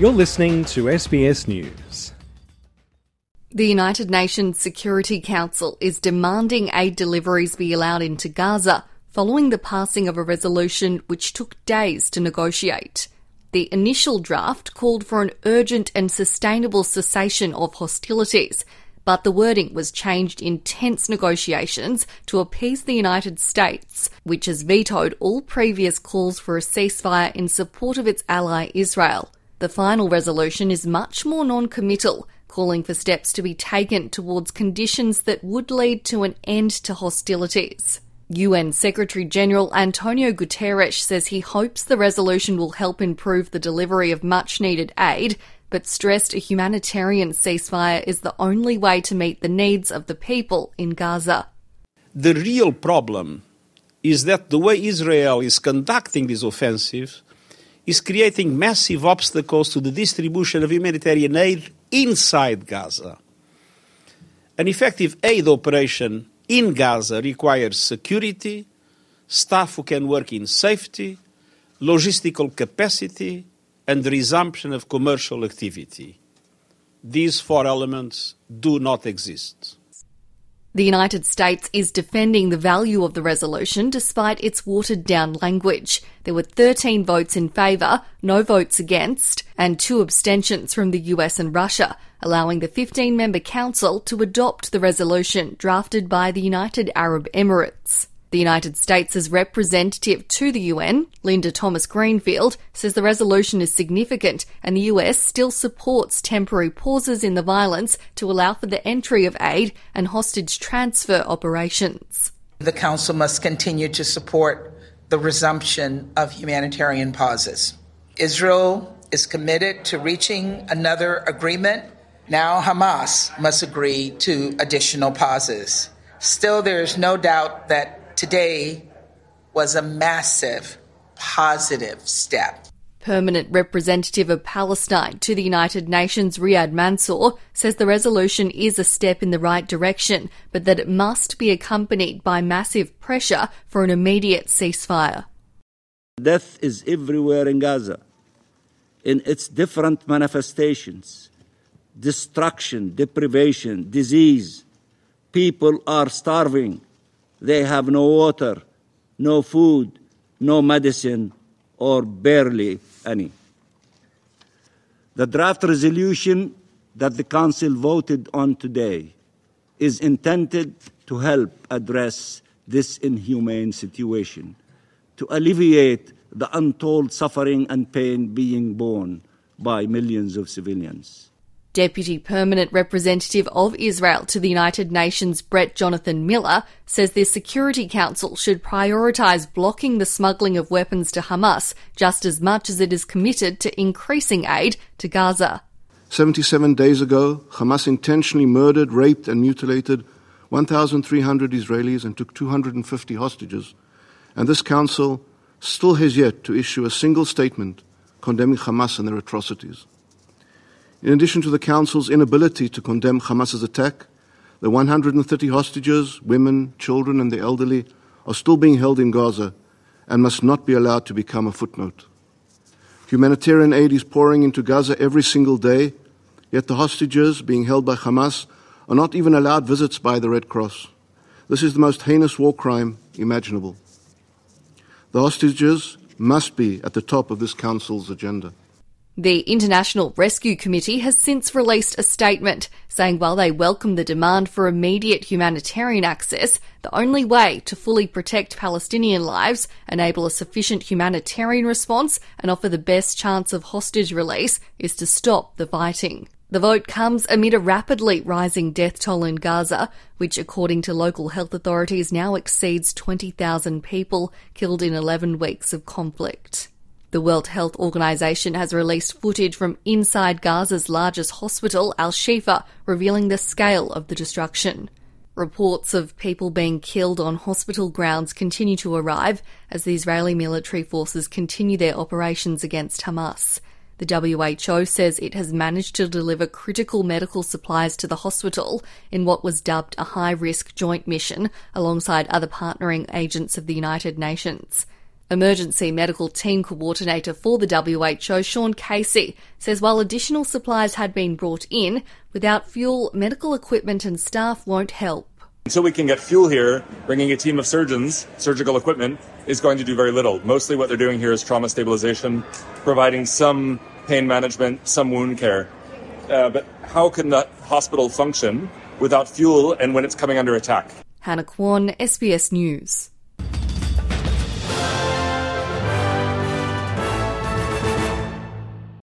You're listening to SBS News. The United Nations Security Council is demanding aid deliveries be allowed into Gaza following the passing of a resolution which took days to negotiate. The initial draft called for an urgent and sustainable cessation of hostilities, but the wording was changed in tense negotiations to appease the United States, which has vetoed all previous calls for a ceasefire in support of its ally Israel. The final resolution is much more non committal, calling for steps to be taken towards conditions that would lead to an end to hostilities. UN Secretary General Antonio Guterres says he hopes the resolution will help improve the delivery of much needed aid, but stressed a humanitarian ceasefire is the only way to meet the needs of the people in Gaza. The real problem is that the way Israel is conducting this offensive is creating massive obstacles to the distribution of humanitarian aid inside Gaza. An effective aid operation in Gaza requires security, staff who can work in safety, logistical capacity, and the resumption of commercial activity. These four elements do not exist. The United States is defending the value of the resolution despite its watered down language. There were 13 votes in favour, no votes against, and two abstentions from the US and Russia, allowing the 15 member council to adopt the resolution drafted by the United Arab Emirates. The United States' representative to the UN, Linda Thomas Greenfield, says the resolution is significant and the US still supports temporary pauses in the violence to allow for the entry of aid and hostage transfer operations. The Council must continue to support the resumption of humanitarian pauses. Israel is committed to reaching another agreement. Now Hamas must agree to additional pauses. Still, there is no doubt that today was a massive positive step. Permanent representative of Palestine to the United Nations, Riyad Mansour, says the resolution is a step in the right direction, but that it must be accompanied by massive pressure for an immediate ceasefire. Death is everywhere in Gaza, in its different manifestations destruction, deprivation, disease. People are starving. They have no water, no food, no medicine, or barely any. The draft resolution that the Council voted on today is intended to help address this inhumane situation, to alleviate the untold suffering and pain being borne by millions of civilians. Deputy Permanent Representative of Israel to the United Nations, Brett Jonathan Miller, says the Security Council should prioritise blocking the smuggling of weapons to Hamas just as much as it is committed to increasing aid to Gaza. 77 days ago, Hamas intentionally murdered, raped, and mutilated 1,300 Israelis and took 250 hostages. And this council still has yet to issue a single statement condemning Hamas and their atrocities. In addition to the Council's inability to condemn Hamas's attack, the 130 hostages, women, children, and the elderly, are still being held in Gaza and must not be allowed to become a footnote. Humanitarian aid is pouring into Gaza every single day, yet the hostages being held by Hamas are not even allowed visits by the Red Cross. This is the most heinous war crime imaginable. The hostages must be at the top of this Council's agenda. The International Rescue Committee has since released a statement saying while they welcome the demand for immediate humanitarian access, the only way to fully protect Palestinian lives, enable a sufficient humanitarian response, and offer the best chance of hostage release is to stop the fighting. The vote comes amid a rapidly rising death toll in Gaza, which, according to local health authorities, now exceeds 20,000 people killed in 11 weeks of conflict. The World Health Organization has released footage from inside Gaza's largest hospital, Al Shifa, revealing the scale of the destruction. Reports of people being killed on hospital grounds continue to arrive as the Israeli military forces continue their operations against Hamas. The WHO says it has managed to deliver critical medical supplies to the hospital in what was dubbed a high risk joint mission alongside other partnering agents of the United Nations. Emergency Medical Team Coordinator for the WHO, Sean Casey, says while additional supplies had been brought in, without fuel, medical equipment and staff won't help. Until we can get fuel here, bringing a team of surgeons, surgical equipment, is going to do very little. Mostly what they're doing here is trauma stabilization, providing some pain management, some wound care. Uh, but how can that hospital function without fuel and when it's coming under attack? Hannah Kwan, SBS News.